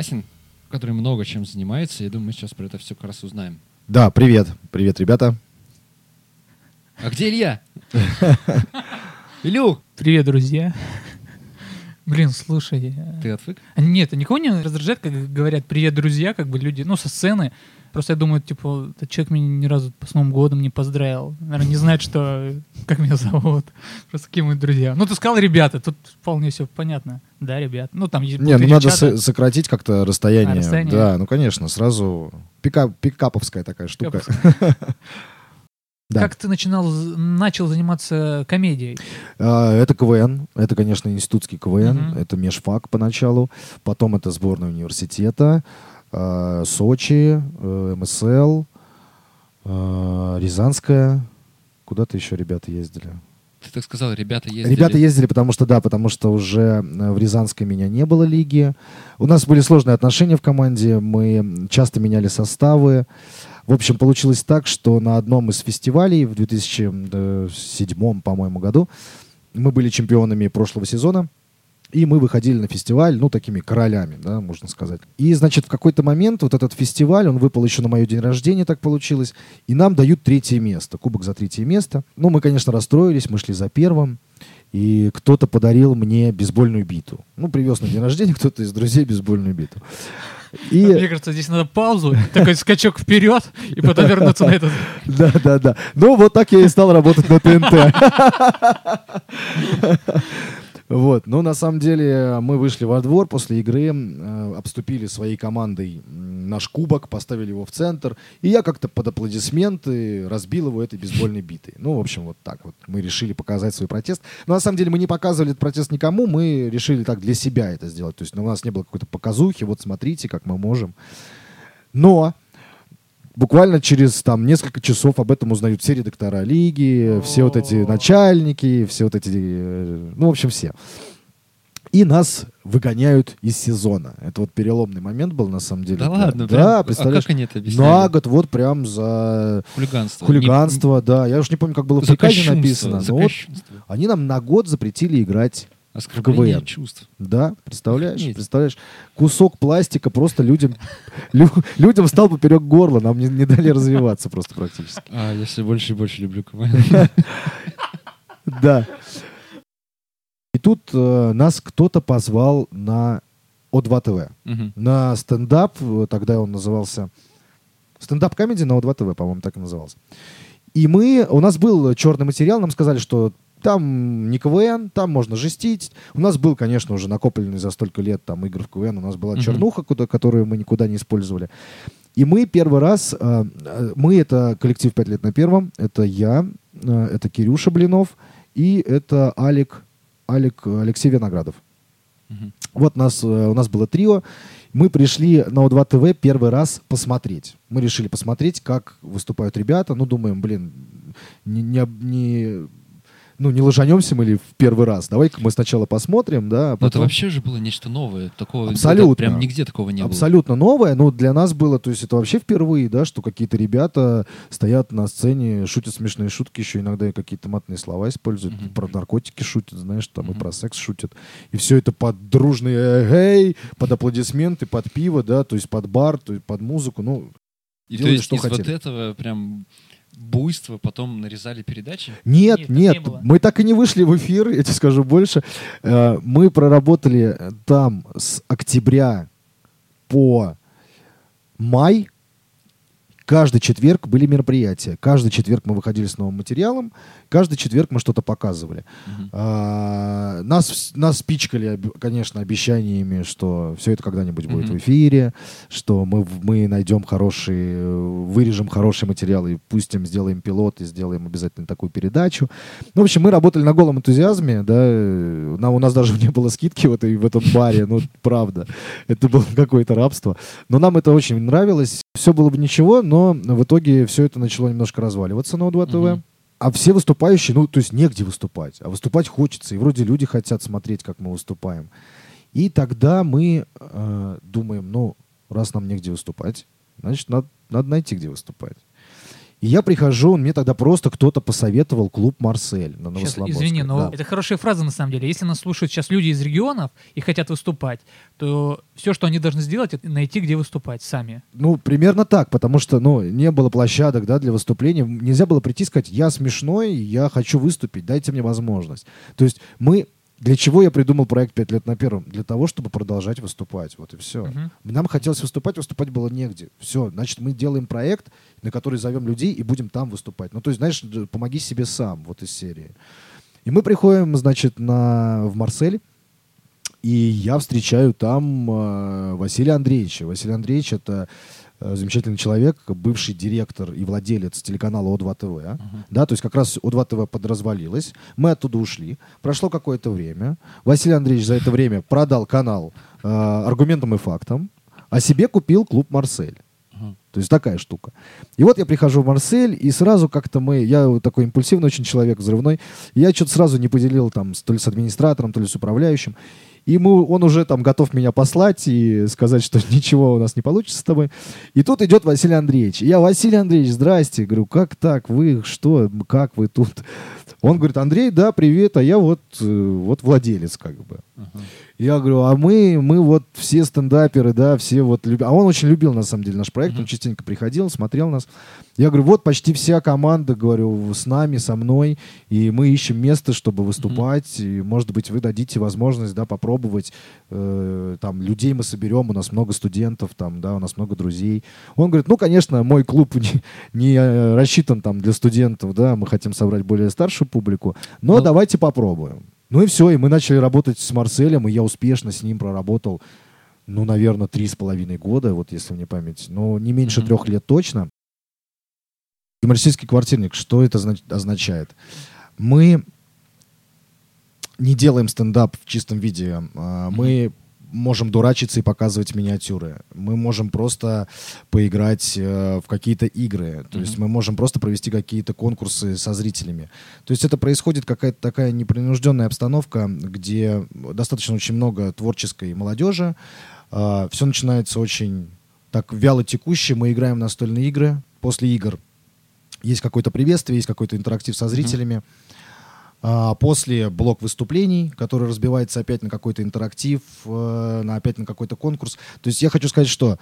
Васин, который много чем занимается. Я думаю, мы сейчас про это все как раз узнаем. Да, привет. Привет, ребята. А где Илья? Илюх! Привет, друзья. Блин, слушай. Ты отвык? а Нет, никого не раздражает, как говорят «привет, друзья», как бы люди, ну, со сцены. Просто я думаю, типа, этот человек меня ни разу с Новым годом не поздравил. Наверное, не знает, что, как меня зовут. Просто какие мы друзья. Ну, ты сказал «ребята», тут вполне все понятно. Да, ребят. Ну, там есть Не, ну надо чата. сократить как-то расстояние. А, расстояние? Да, ну конечно, сразу пикап, пикаповская такая штука. Да. Как ты начинал, начал заниматься комедией? А, Это КВН, это, конечно, институтский КВН, Мгм. это межфак поначалу, потом это сборная университета, а, Сочи, э, МСЛ, а, Рязанская. Куда-то еще ребята ездили? Ты так сказал, ребята ездили. Ребята ездили, потому что, да, потому что уже э, в Рязанской меня не было лиги. У нас были сложные отношения в команде, мы часто меняли составы. В общем, получилось так, что на одном из фестивалей в 2007, по-моему, году мы были чемпионами прошлого сезона. И мы выходили на фестиваль, ну, такими королями, да, можно сказать. И, значит, в какой-то момент вот этот фестиваль, он выпал еще на мое день рождения, так получилось, и нам дают третье место, кубок за третье место. Ну, мы, конечно, расстроились, мы шли за первым, и кто-то подарил мне бейсбольную биту. Ну, привез на день рождения кто-то из друзей бейсбольную биту. Мне И, кажется, здесь надо паузу, такой скачок вперед, и потом вернуться на этот. да, да, да. Ну, вот так я и стал работать на ТНТ. Вот, но на самом деле мы вышли во двор после игры, э, обступили своей командой наш кубок, поставили его в центр, и я как-то под аплодисменты разбил его этой бейсбольной битой. Ну, в общем, вот так вот мы решили показать свой протест. Но на самом деле мы не показывали этот протест никому, мы решили так для себя это сделать. То есть ну, у нас не было какой-то показухи, вот смотрите, как мы можем. Но буквально через там несколько часов об этом узнают все редактора лиги, все вот эти начальники, все вот эти, э, ну, в общем, все. И нас выгоняют из сезона. Это вот переломный момент был, на самом деле. Да ладно, прям. да, А представляешь? как они это объясняли? На год вот прям за Хулиганство. хулиганство, да. Я уж не помню, как было Не- в приказе написано. за но вот они нам на год запретили играть Оскорбление КВН. чувств. да, представляешь? Охренеть. Представляешь? Кусок пластика просто людям, лю- людям встал поперек горла, нам не, не дали развиваться просто практически. А, я все больше и больше люблю КВН. Да. И тут э, нас кто-то позвал на О2 ТВ. Мгм. На стендап, э, тогда он назывался... Стендап комедий на О2 ТВ, по-моему, так и назывался. И мы, у нас был черный материал, нам сказали, что там не КВН, там можно жестить. У нас был, конечно, уже накопленный за столько лет там игр в КВН, у нас была Мгм. чернуха, куда, которую мы никуда не использовали. И мы первый раз, э, э, мы это коллектив «Пять лет на первом», это я, э, это Кирюша Блинов и это Алик, Алик Алексей Виноградов. Мгм. Вот нас, у нас было трио. Мы пришли на О2 ТВ первый раз посмотреть. Мы решили посмотреть, как выступают ребята. Ну, думаем, блин, не, не, не- ну, не ложанемся мы ли в первый раз. Давай-ка мы сначала посмотрим, да, а Но это потом... вообще же было нечто новое. Такого Абсолютно. прям нигде такого не было. Абсолютно новое, но для нас было, то есть это вообще впервые, да, что какие-то ребята стоят на сцене, шутят смешные шутки, еще иногда и какие-то матные слова используют, Мгм. про наркотики шутят, знаешь, там и Мгм. про секс шутят. И все это под дружный эй, под аплодисменты, под пиво, да, то есть под бар, то есть под музыку, ну, И то делали, есть что из вот хотели. этого прям буйства потом нарезали передачи? Нет, Нет, нет, не было. мы так и не вышли в эфир, я тебе скажу больше. Э, Мы проработали э, там с октября по май. Каждый четверг были мероприятия. Каждый четверг мы выходили с новым материалом. Каждый четверг мы что-то показывали. Мгм. А, нас, нас пичкали, конечно, обещаниями, что все это когда-нибудь будет Мгм. в эфире, что мы, мы найдем хороший, вырежем хороший материал и пустим, сделаем пилот и сделаем обязательно такую передачу. Ну, в общем, мы работали на голом энтузиазме, да, э, на- у нас даже не было скидки в, этой, в этом баре, ну, правда. Это было какое-то рабство. Но нам это очень нравилось. Все было бы ничего, но в итоге все это начало немножко разваливаться на О2 ТВ. Мгм. А все выступающие, ну, то есть негде выступать. А выступать хочется. И вроде люди хотят смотреть, как мы выступаем. И тогда мы э, думаем, ну, раз нам негде выступать, значит, надо, надо найти, где выступать. И я прихожу, мне тогда просто кто-то посоветовал клуб «Марсель» на Сейчас, извини, но Да. это хорошая фраза на самом деле. Если нас слушают сейчас люди из регионов и хотят выступать, то все, что они должны сделать, это найти, где выступать сами. Ну, примерно так, потому что, ну, не было площадок, да, для выступления. Нельзя было прийти и сказать, я смешной, я хочу выступить, дайте мне возможность. То есть мы... Для чего я придумал проект «Пять лет на первом»? Для того, чтобы продолжать выступать. Вот и все. Мгм. Нам хотелось выступать, выступать было негде. Все, значит, мы делаем проект, на который зовем людей и будем там выступать. Ну, то есть, знаешь, помоги себе сам, вот из серии. И мы приходим, значит, на, в Марсель, и я встречаю там э, Василия Андреевича. Василий Андреевич — это замечательный человек, бывший директор и владелец телеканала О2 ТВ. а. Мгм. Да, то есть как раз О2 ТВ подразвалилось. Мы оттуда ушли. Прошло какое-то время. Василий Андреевич за это время продал канал э, аргументам и фактам, а себе купил клуб «Марсель». То есть такая штука. И вот я прихожу в Марсель, и сразу как-то мы... Я такой импульсивный очень человек, взрывной. я что-то сразу не поделил там то ли с администратором, то ли с управляющим. И мы, он уже там готов меня послать и сказать, что ничего у нас не получится с тобой. И тут идет Василий Андреевич. И я, Василий Андреевич, здрасте. Говорю, как так? Вы что? Как вы тут? Он говорит, Андрей, да, привет, а я вот, э, вот владелец как бы. Ага. Я говорю, а мы, мы вот все стендаперы, да, все вот любят. А он очень любил, на самом деле, наш проект. Он Мгм. частенько приходил, смотрел нас. Я говорю, вот почти вся команда, говорю, с нами, со мной. И мы ищем место, чтобы выступать. И, может быть, вы дадите возможность, да, попробовать. Э, там, людей мы соберем, у нас много студентов, там, да, у нас много друзей. Он говорит, ну, конечно, мой клуб не, не, э, рассчитан там для студентов, да, мы хотим собрать более старшую публику. Но Ну- давайте попробуем. Ну и все, и мы начали работать с Марселем, и я успешно с ним проработал, ну, наверное, три с половиной года, вот если мне память, но не меньше Мгм. трех лет точно. Юмористический квартирник, что это зна- означает? Мы не делаем стендап в чистом виде, а, мы можем дурачиться и показывать миниатюры. Мы можем просто поиграть э, в какие-то игры. То есть Мгм. мы можем просто провести какие-то конкурсы со зрителями. То есть это происходит какая-то такая непринужденная обстановка, где достаточно очень много творческой молодежи. все начинается очень так вяло текуще. Мы играем в настольные игры. После игр есть какое-то приветствие, есть какой-то интерактив со зрителями. А, После блок выступлений, который разбивается опять на какой-то интерактив, э, на опять на какой-то конкурс. То есть я хочу сказать, что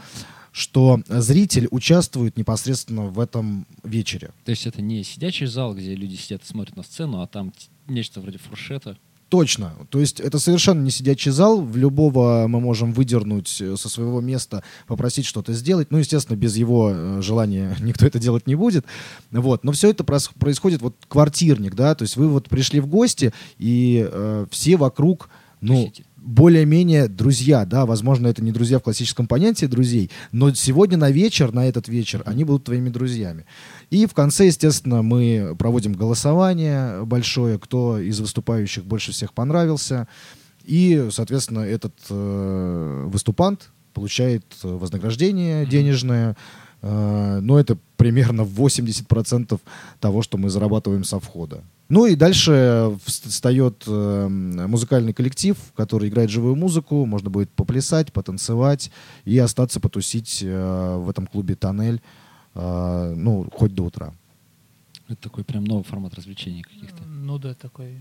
что зритель участвует непосредственно в этом вечере. То есть это не сидячий зал, где люди сидят и смотрят на сцену, а там нечто вроде фуршета. Точно. То есть это совершенно не сидячий зал. В любого мы можем выдернуть э, со своего места, попросить что-то сделать. Ну, естественно, без его э, желания никто это делать не будет. Вот. Но все это происходит вот квартирник, да. То есть вы вот пришли в гости, и э, все вокруг, ну, Тусите. Более-менее друзья, да, возможно, это не друзья в классическом понятии друзей, но сегодня на вечер, на этот вечер, они будут твоими друзьями. И в конце, естественно, мы проводим голосование большое, кто из выступающих больше всех понравился. И, соответственно, этот э, выступант получает э, вознаграждение денежное. Э, но это примерно 80% того, что мы зарабатываем со входа. Ну и дальше вс- встает э, музыкальный коллектив, который играет живую музыку. Можно будет поплясать, потанцевать и остаться потусить э, в этом клубе «Тоннель», э, ну, хоть до утра. Это такой прям новый формат развлечений каких-то. Ну да, такой,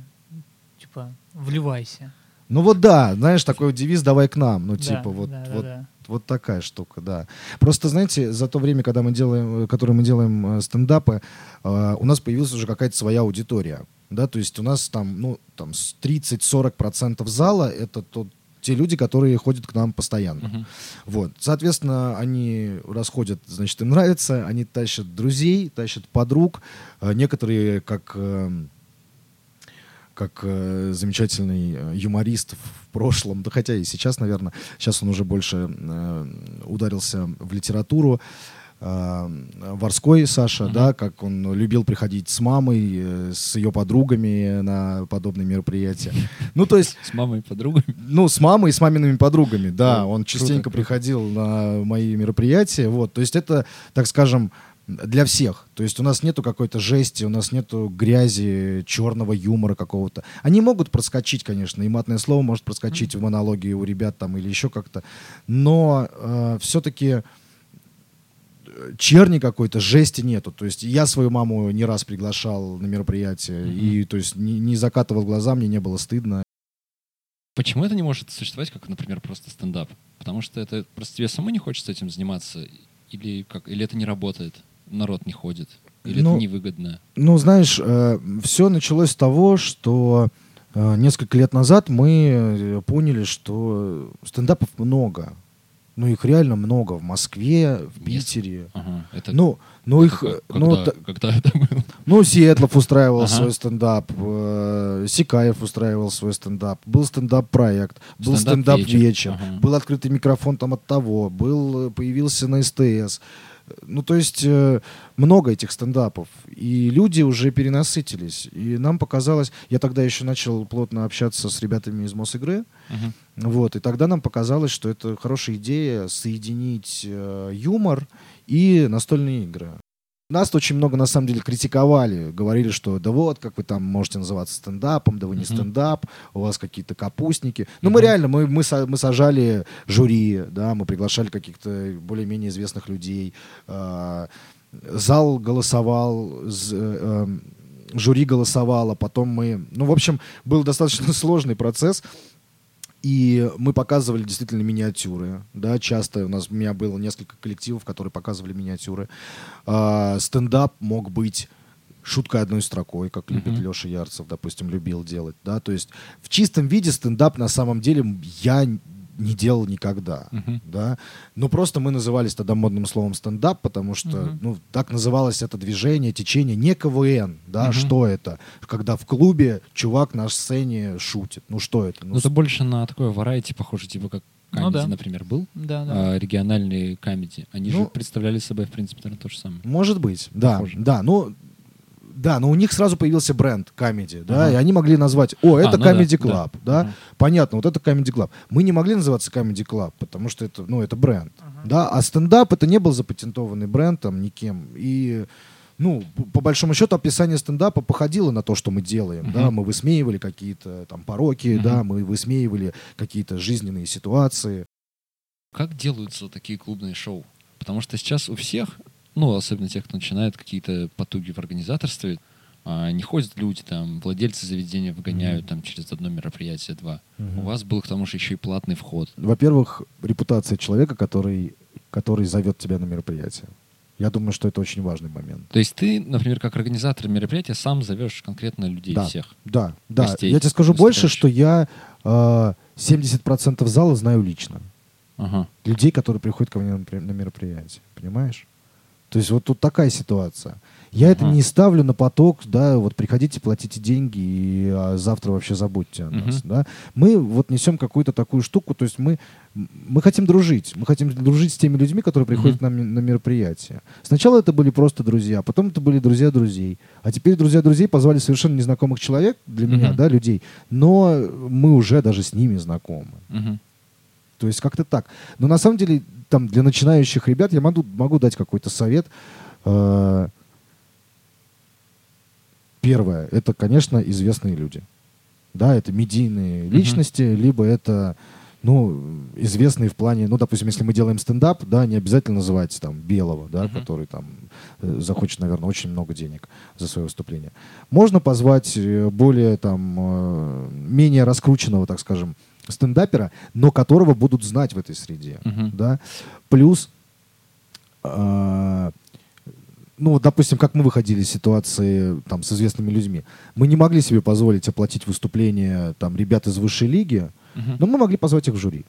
типа, вливайся. Ну вот да, знаешь, такой девиз «давай к нам». Ну Да, типа вот, да, да, вот, да. Вот такая штука, да. Просто, знаете, за то время, когда мы делаем, которое мы делаем э, стендапы, э, у нас появилась уже какая-то своя аудитория. Да, то есть у нас там, ну, там с 30-40% зала это тот, те люди, которые ходят к нам постоянно. Мгм. Вот. Соответственно, они расходят, значит, им нравится, они тащат друзей, тащат подруг. Э, Некоторые, как, эм, как э, замечательный э, юморист в прошлом, да хотя и сейчас, наверное, сейчас он уже больше э, ударился в литературу, э, Ворской Саша, Мгм. да, как он любил приходить с мамой, э, с ее подругами на подобные мероприятия. Ну, то есть С мамой и подругами. ну, с мамой и с мамиными подругами, да. Он частенько приходил на мои мероприятия. Вот. То есть это, так скажем, для всех. То есть у нас нету какой-то жести, у нас нету грязи, черного юмора какого-то. Они могут проскочить, конечно, и матное слово может проскочить в монологе у ребят там или еще как-то. Но все-таки э, черни какой-то, жести нету. То есть я свою маму не раз приглашал на мероприятие, Мгм. и то есть не, не закатывал глаза, мне не было стыдно. Почему это не может существовать, как, например, просто стендап? Потому что это просто тебе самой не хочется этим заниматься? Или, как, или это не работает? Народ не ходит? Или Ну, это невыгодно? Ну, знаешь, все началось с того, что э, несколько лет назад мы э, поняли, что стендапов много. Ну, их реально много в Москве, в Питере. Ага, это Ну, ну их, как- ну, когда, т- когда это было? ну, Сиэтлов устраивал Ага. свой стендап, э, Сикаев устраивал свой стендап, был стендап-проект, был Стендап-вечер. стендап-вечер, Ага. был открытый микрофон там от того, был, э, появился на СТС. Ну, то есть э, много этих стендапов. И люди уже перенасытились. И нам показалось... Я тогда еще начал плотно общаться с ребятами из Мосигры. Мгм. Вот, и тогда нам показалось, что это хорошая идея соединить э, юмор и настольные игры. Нас очень много, на самом деле, критиковали. Говорили, что да вот, как вы там можете называться стендапом, да вы не стендап, у вас какие-то капустники. Ну, мы Мгм. реально, мы, мы, мы сажали жюри, да, мы приглашали каких-то более-менее известных людей. А, Зал голосовал, э, эм, жюри голосовало, потом мы... Ну, в общем, был достаточно сложный процесс. И мы показывали действительно миниатюры, да, часто у нас у меня было несколько коллективов, которые показывали миниатюры. А, стендап мог быть шуткой одной строкой, как любит Мгм. Леша Ярцев, допустим, любил делать, да, то есть в чистом виде стендап на самом деле я не делал никогда, Мгм. да, но просто мы назывались тогда модным словом стендап, потому что, Мгм. ну, так называлось это движение, течение, не КВН, да, Мгм. что это, когда в клубе чувак на сцене шутит, ну что это, Ну, это больше на такое варайти похоже, типа как Ну комедий, да. например, был. Да, да. а, региональные комедии. Они же Ну, представляли собой, в принципе, наверное, то же самое. Может быть, да, Похоже. да, ну, да, но у них сразу появился бренд Comedy, да, Ага. и они могли назвать, о, это А, ну да, Comedy да. Club, да, Ага. понятно, вот это Comedy Club. Мы не могли называться Comedy Club, потому что это, ну, это бренд, да, а стендап это не был запатентованный бренд там никем, и ну, по большому счету, описание стендапа походило на то, что мы делаем. Мгм. Да? Мы высмеивали какие-то там пороки, Мгм. да, мы высмеивали какие-то жизненные ситуации. Как делаются такие клубные шоу? Потому что сейчас у всех, ну, особенно тех, кто начинает какие-то потуги в организаторстве, а, не ходят люди, там, владельцы заведения выгоняют Мгм. там через одно мероприятие, два. Мгм. У вас был к тому же еще и платный вход. Во-первых, репутация человека, который, который зовет тебя на мероприятие. Я думаю, что это очень важный момент. То есть ты, например, как организатор мероприятия, сам зовешь конкретно людей Да. всех. Да, да. Гостей, Я тебе скажу больше, что я э, 70% зала знаю лично. Ага. Людей, которые приходят ко мне на мероприятие. Понимаешь? То есть вот тут такая ситуация. Я это Ага. не ставлю на поток, да, вот приходите, платите деньги, и а, завтра вообще забудьте о нас, Мгм. да. Мы вот несем какую-то такую штуку, то есть мы, мы хотим дружить, мы хотим дружить с теми людьми, которые приходят Мгм. к нам на мероприятие. Сначала это были просто друзья, потом это были друзья друзей, а теперь друзья друзей позвали совершенно незнакомых человек для меня, Мгм. да, людей, но мы уже даже с ними знакомы. Мгм. То есть как-то так. Но на самом деле, там для начинающих ребят я могу, могу дать какой-то совет. Э, Первое, это, конечно, известные люди. Да, это медийные личности, либо это, ну, известные в плане, ну, допустим, если мы делаем стендап, да, не обязательно называть там Белого, да, Мгм. который там э, захочет, наверное, очень много денег за свое выступление. Можно позвать э, более там, э, менее раскрученного, так скажем, стендапера, но которого будут знать в этой среде, Мгм. да. Плюс, э, ну, допустим, как мы выходили из ситуации там с известными людьми, мы не могли себе позволить оплатить выступление там ребят из высшей лиги, Мгм. но мы могли позвать их в жюри.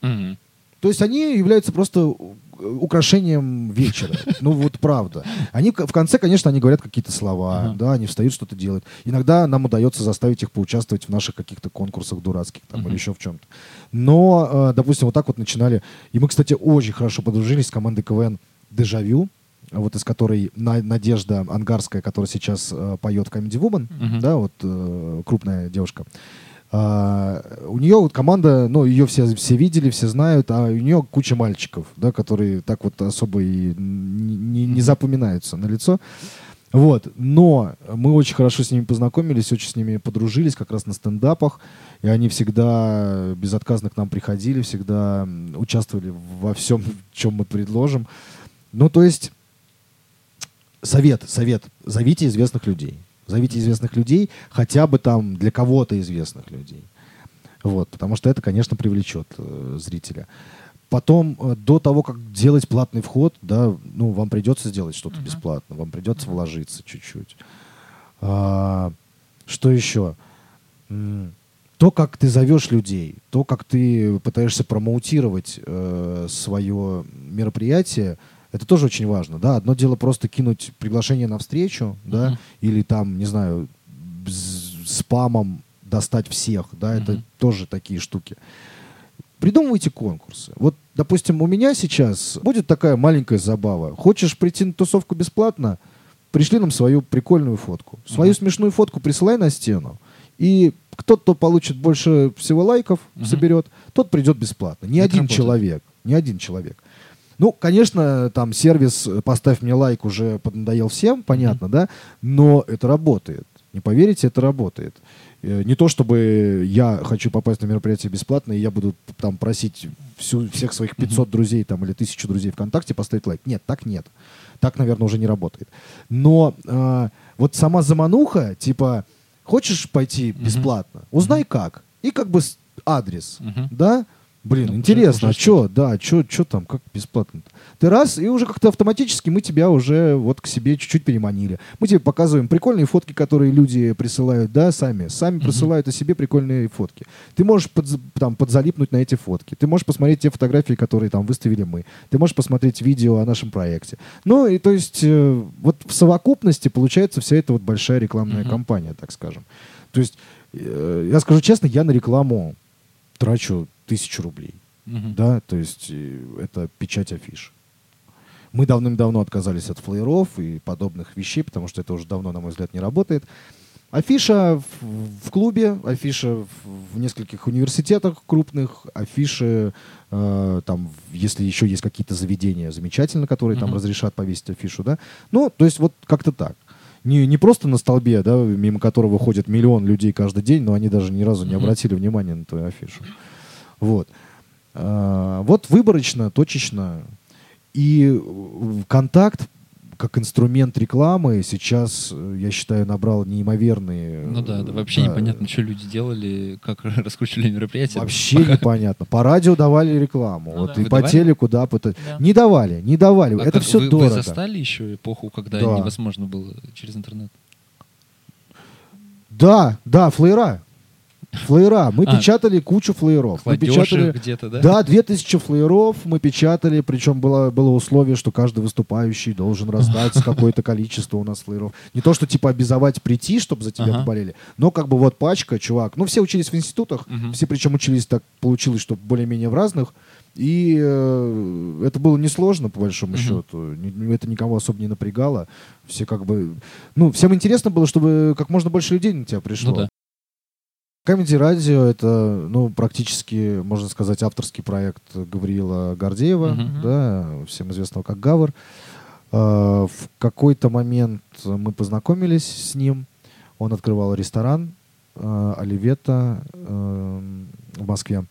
Мгм. То есть они являются просто украшением вечера. Ну вот правда. Они в конце, конечно, они говорят какие-то слова, Ага. да, они встают, что-то делают. Иногда нам удается заставить их поучаствовать в наших каких-то конкурсах дурацких там, Мгм. или еще в чем-то. Но, э, допустим, вот так вот начинали. И мы, кстати, очень хорошо подружились с командой КВН «Дежавю», вот из которой На- Надежда Ангарская, которая сейчас э, поет в Comedy Woman, Мгм. да, вот э, крупная девушка. А, у нее вот команда, ну, ее все, все видели, все знают, а у нее куча мальчиков, да, которые так вот особо и не, не- запоминаются на лицо. Вот, но мы очень хорошо с ними познакомились, очень с ними подружились как раз на стендапах, и они всегда безотказно к нам приходили, всегда участвовали во всем, чем мы предложим. Ну, то есть, совет, совет, зовите известных людей. Зовите известных людей, хотя бы там для кого-то известных людей. Вот, потому что это, конечно, привлечет э, зрителя. Потом, э, до того, как делать платный вход, да, ну, вам придется сделать что-то Мгм. бесплатно, вам придется вложиться чуть-чуть. А, что еще? То, как ты зовешь людей, то, как ты пытаешься промоутировать э, свое мероприятие, это тоже очень важно, да. Одно дело просто кинуть приглашение на встречу, да, Мгм. или там, не знаю, спамом достать всех, да, это Мгм. тоже такие штуки. Придумывайте конкурсы. Вот, допустим, у меня сейчас будет такая маленькая забава. Хочешь прийти на тусовку бесплатно? Пришли нам свою прикольную фотку. Свою Мгм. смешную фотку присылай на стену. И кто-то, кто получит больше всего лайков, Мгм. соберет, тот придет бесплатно. Не Это один работает. человек. Не один человек. Ну, конечно, там сервис «поставь мне лайк» уже поднадоел всем, понятно, да? Но это работает. Не поверите, это работает. Э, Не то, чтобы я хочу попасть на мероприятие бесплатно, и я буду там просить всю, всех своих 500 друзей там, или тысячу друзей ВКонтакте поставить лайк. Нет, так нет. Так, наверное, уже не работает. Но э, вот сама замануха, типа, хочешь пойти бесплатно? Узнай как. И как бы адрес. Мгм. Да? Блин, Ну, интересно, а что, да, что там, как бесплатно Ты раз, и уже как-то автоматически мы тебя уже вот к себе чуть-чуть переманили. Мы тебе показываем прикольные фотки, которые люди присылают, да, сами. Сами Мгм. присылают о себе прикольные фотки. Ты можешь подз- там, подзалипнуть на эти фотки. Ты можешь посмотреть те фотографии, которые там выставили мы. Ты можешь посмотреть видео о нашем проекте. Ну, и то есть э, вот в совокупности получается вся эта вот большая рекламная Мгм. кампания, так скажем. То есть, э, я скажу честно, я на рекламу трачу тысячу рублей. Мгм. Да, то есть э, это печать афиш. Мы давным-давно отказались от флееров и подобных вещей, потому что это уже давно, на мой взгляд, не работает. Афиша в, клубе, афиша в, нескольких университетах крупных, афиши, э, там, если еще есть какие-то заведения замечательно, которые там Мгм. разрешат повесить афишу, да. Ну, то есть вот как-то так. Не, не просто на столбе, да, мимо которого ходит миллион людей каждый день, но они даже ни разу не Мгм. обратили внимания на твою афишу. Вот. А, вот выборочно, точечно. И контакт как инструмент рекламы сейчас, я считаю, набрал неимоверные... Ну да, да, вообще да, непонятно, что люди делали, как раскручивали мероприятие. Вообще Пока- непонятно. По радио давали рекламу. Ну вот да. и Вы по давали? телеку, да, пыта- Да. Не давали, не давали. А Это как, все вы, дорого. Вы застали еще эпоху, когда Да. невозможно было через интернет? Да, да, флеера. Флеера. Мы А, печатали кучу флееров. Мы печатали... где-то, да? Да, 2000 флееров мы печатали, причем было, было условие, что каждый выступающий должен раздать какое-то количество у нас флееров. Не то, что типа обязовать прийти, чтобы за тебя поболели, но как бы вот пачка, чувак. Ну, все учились в институтах, все причем учились так, получилось, что более-менее в разных. И э, это было несложно, по большому счету. Это никого особо не напрягало. Все как бы... Ну, всем интересно было, чтобы как можно больше людей на тебя пришло. Ну да. Comedy Radio это, ну, практически, можно сказать, авторский проект Гавриила Гордеева, Мгм. да, всем известного как Гавр. А, В какой-то момент мы познакомились с ним. Он открывал ресторан а, Оливета эм, в Москве.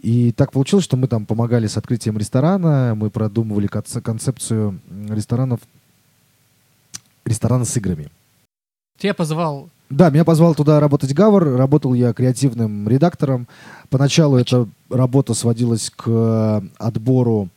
И так получилось, что мы там помогали с открытием ресторана, мы продумывали конце- концепцию ресторанов, ресторана с играми. Тебя позвал Да, меня позвал туда работать Гавр. Работал я креативным редактором. Поначалу эта работа сводилась к э, отбору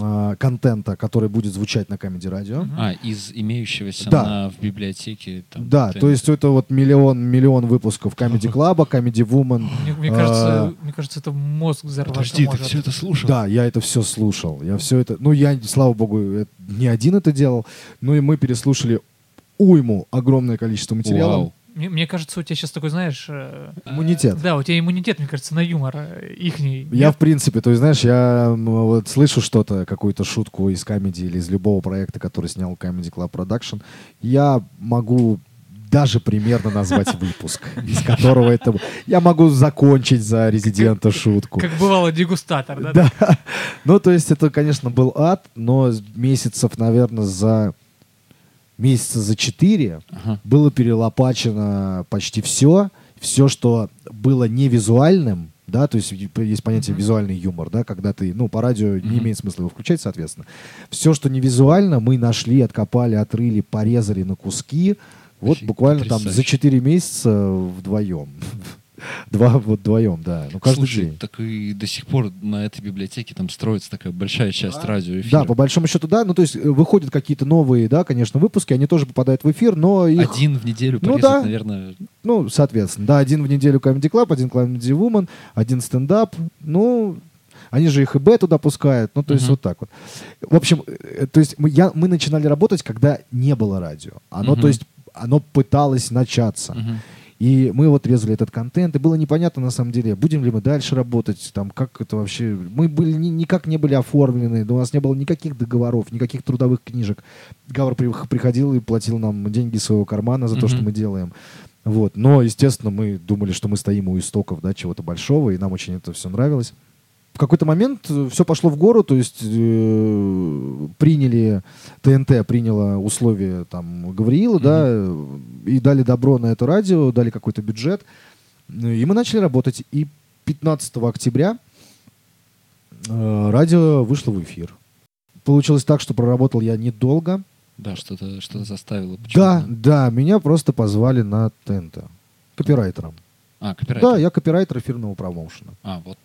а, контента, который будет звучать на Comedy Radio. Мгм. А, из имеющегося Да. на- в библиотеке. Там, Да, то есть это вот миллион, миллион выпусков Comedy Club, Comedy Woman. Мне, мне А. кажется, мне кажется, это мозг взорваться Подожди, ты все это слушал? Да, я это все слушал. Я все это... Ну, я, слава богу, э, не один это делал. Ну, и мы переслушали уйму, огромное количество материала. Вау. Мне, мне кажется, у тебя сейчас такой, знаешь... э, Иммунитет. Да, у тебя иммунитет, мне кажется, на юмор э, ихний. Я, Нет? в принципе, то есть, знаешь, я вот слышу что-то, какую-то шутку из комедии или из любого проекта, который снял Comedy Club Production, я могу даже примерно назвать выпуск, из которого это... Я могу закончить за резидента шутку. Как бывало дегустатор, да? Да. Ну, то есть это, конечно, был ад, но месяцев, наверное, за месяца за четыре Ага. было перелопачено почти все. Все, что было не визуальным, да, то есть есть понятие Мгм. визуальный юмор, да, когда ты, ну, по радио не Мгм. имеет смысла его включать, соответственно. Все, что не визуально, мы нашли, откопали, отрыли, порезали на куски, вот Офиг- буквально там за потрясающе. 4 месяца вдвоем. Два вот вдвоем, да, ну каждый Слушай, день. так и до сих пор на этой библиотеке там строится такая большая часть Да. радиоэфира. Да, по большому счету, да. Ну, то есть э, выходят какие-то новые, да, конечно, выпуски, они тоже попадают в эфир, но их, Один в неделю Ну порезать, да. наверное, ну, соответственно, да, один в неделю Comedy Club, один Comedy Woman, один стендап, ну, они же их и Б туда пускают, ну, то есть Мгм. вот так вот. В общем, э, то есть мы, я, мы начинали работать, когда не было радио. Оно, Мгм. то есть, оно пыталось начаться. мгм. И мы вот резали этот контент, и было непонятно на самом деле, будем ли мы дальше работать, там, как это вообще... Мы были, ни- никак не были оформлены, у нас не было никаких договоров, никаких трудовых книжек. Гавр при- приходил и платил нам деньги своего кармана за то, что мы делаем. Вот. Но, естественно, мы думали, что мы стоим у истоков да, чего-то большого, и нам очень это все нравилось. В какой-то момент все пошло в гору, то есть э, приняли, ТНТ приняла условия там Гавриила, да, э, и дали добро на это радио, дали какой-то бюджет, Ну, и мы начали работать. И 15 октября э, радио вышло в эфир. Получилось так, что проработал я недолго. Да, что-то что заставило. Да, да, меня просто позвали на ТНТ. Копирайтером. А, копирайтер. Да, я копирайтер эфирного промоушена. А, вот.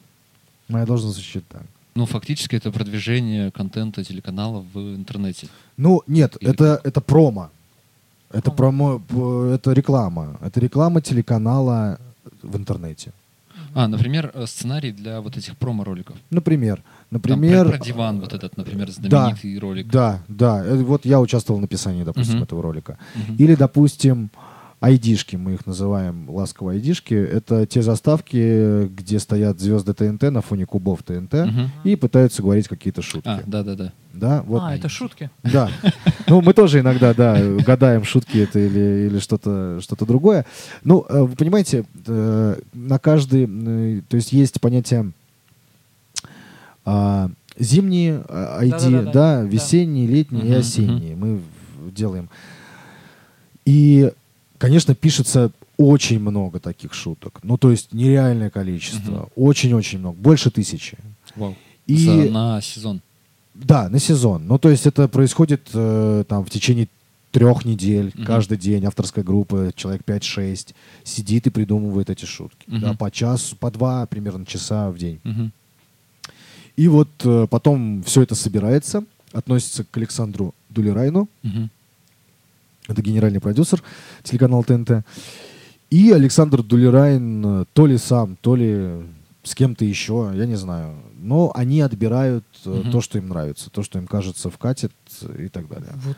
Моя должность звучит так. Ну, фактически это продвижение контента телеканала в интернете. Ну, нет, Или это, это промо. Это Промо. п- это реклама. Это реклама телеканала в интернете. А, например, э, сценарий для вот этих промо-роликов. Например, Там например, про, про диван вот этот, например, знаменитый ролик. да, да, э, вот я участвовал в написании, допустим, Мгм. этого ролика. Мгм. Или, допустим, айдишки, мы их называем ласково айдишки. Это те заставки, где стоят звезды ТНТ на фоне кубов ТНТ Мгм. и пытаются говорить какие-то шутки. А, да-да-да. Да, вот. А, это шутки. Да. Ну, мы тоже иногда, да, гадаем, шутки это или, или что-то что другое. Ну, э, вы понимаете, э, на каждый... э, То есть есть понятие а, зимние ID, Да-да-да-да. да, Да. весенние, летние и осенние. Мы делаем. И, конечно, пишется очень много таких шуток. Ну, то есть нереальное количество. Очень-очень много. Больше тысячи. Вау. И... За- на сезон. Да, на сезон. Ну, то есть это происходит э, там в течение трех недель, Мгм. каждый день авторская группа, человек 5-6, сидит и придумывает эти шутки. Мгм. Да, по часу, по два примерно часа в день. Мгм. И вот э, потом все это собирается, относится к Александру Дулерайну, Мгм. Это генеральный продюсер телеканала ТНТ. И Александр Дулерайн то ли сам, то ли с кем-то еще, я не знаю. Но они отбирают Мгм. то, что им нравится, то, что им кажется вкатит э, и так далее. Вот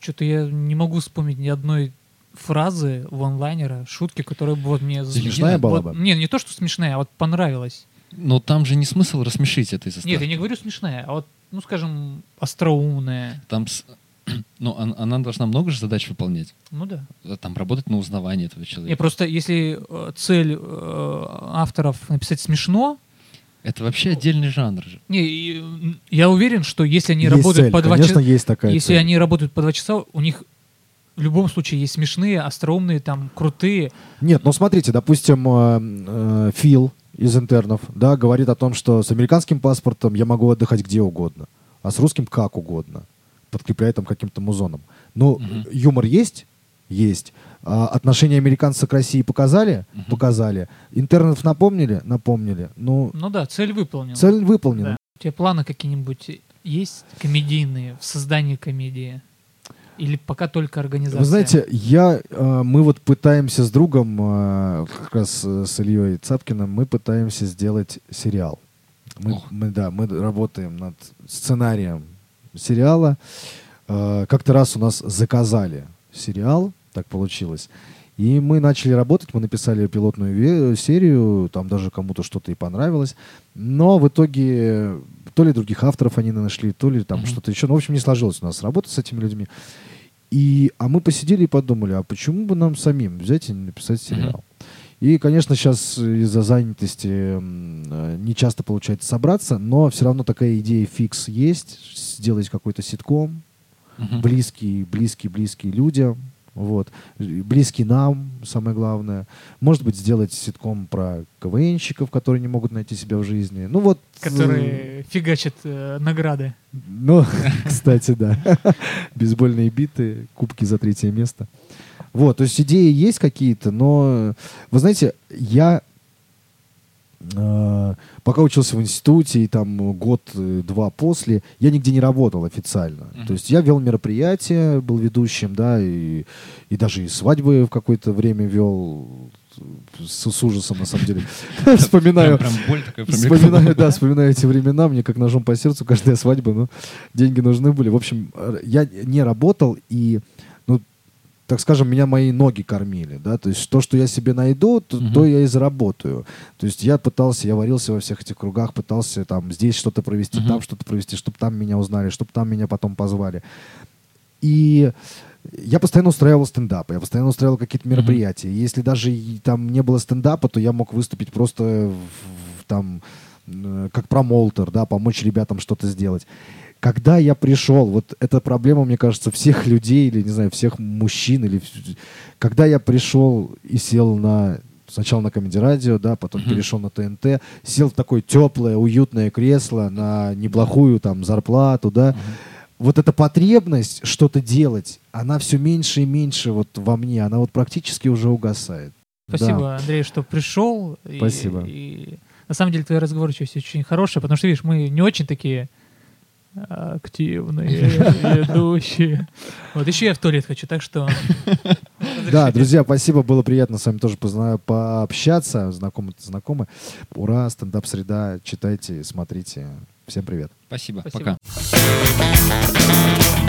что-то я не могу вспомнить ни одной фразы ванлайнера, шутки, которая бы вот мне... Смешная была вот- бы? Не, не то, что смешная, а вот понравилась. Но там же не смысл рассмешить этой заставки. Нет, я не говорю смешная, а вот, ну, скажем, остроумная. Там, с- ну, он- она должна много же задач выполнять. Ну да. Там работать на узнавание этого Не, человека. просто если э, цель э, авторов написать смешно, Это вообще отдельный жанр же. не, я уверен, что если они Есть работают цель, по два часа, есть такая если цель. они работают по два часа, у них в любом случае есть смешные, остроумные, там крутые. Нет, ну смотрите, допустим, э, э, Фил из интернов, да, говорит о том, что с американским паспортом я могу отдыхать где угодно, а с русским как угодно, подкрепляя там каким-то музоном. Ну, Мгм. юмор есть? Есть. А отношения американца к России показали? Мгм. Показали. Интернов напомнили? Напомнили. Ну, Ну да, цель выполнена. цель выполнена. Да. У тебя планы какие-нибудь есть комедийные в создании комедии? Или пока только организация? Вы знаете, я, э, мы вот пытаемся с другом, э, как раз э, с Ильей Цапкиным, мы пытаемся сделать сериал. Мы, Ох. мы, да, мы работаем над сценарием сериала. Э, Как-то раз у нас заказали сериал, так получилось. И мы начали работать, мы написали пилотную серию, там даже кому-то что-то и понравилось. Но в итоге то ли других авторов они нашли, то ли там что-то еще. Ну, в общем, не сложилось у нас работа с этими людьми. И, а мы посидели и подумали, а почему бы нам самим взять и написать сериал? И, конечно, сейчас из-за занятости э, не часто получается собраться, но все равно такая идея фикс есть, сделать какой-то ситком, Мгм. близкий, близкий, близкий людям, Вот. Близкий нам, самое главное. Может быть, сделать ситком про КВНщиков, которые не могут найти себя в жизни. Ну вот... э, Которые фигачат э, награды. Ну, кстати, да. Бейсбольные биты, кубки за третье место. Вот, то есть идеи есть какие-то, но, вы знаете, я э, пока учился в институте и там год-два после, я нигде не работал официально. Мгм. То есть я вел мероприятия, был ведущим, да, и, и даже и свадьбы в какое-то время вел с, с ужасом, на самом деле. Вспоминаю. Прям, прям боль такая промелькнула. Вспоминаю, да, вспоминаю эти времена, мне как ножом по сердцу каждая свадьба, но деньги нужны были. В общем, э, я не работал, и, так скажем, меня мои ноги кормили, да, то есть то, что я себе найду, то, Мгм. то я и заработаю. То есть я пытался, я варился во всех этих кругах, пытался там здесь что-то провести, Мгм. там что-то провести, чтобы там меня узнали, чтобы там меня потом позвали. И я постоянно устраивал стендапы, я постоянно устраивал какие-то мероприятия. Если даже там не было стендапа, то я мог выступить просто в- в- там э, как промоутер, да, помочь ребятам что-то сделать. Когда я пришел, вот эта проблема, мне кажется, всех людей или, не знаю, всех мужчин, или когда я пришел и сел на сначала на Comedy радио, да, потом Мгм. перешел на ТНТ, сел в такое теплое, уютное кресло на неплохую там зарплату, да, Мгм. вот эта потребность что-то делать, она все меньше и меньше вот во мне, она вот практически уже угасает. Спасибо, Да. Андрей, что пришел. И- Спасибо. И, на самом деле твоя разговорчивость очень хорошая, потому что, видишь, мы не очень такие активные ведущие. Вот еще я в туалет хочу, так что... Да, друзья, спасибо, было приятно с вами тоже позна- пообщаться, знакомы знакомы. Ура, стендап-среда, читайте, смотрите. Всем привет. Спасибо. Спасибо. Пока.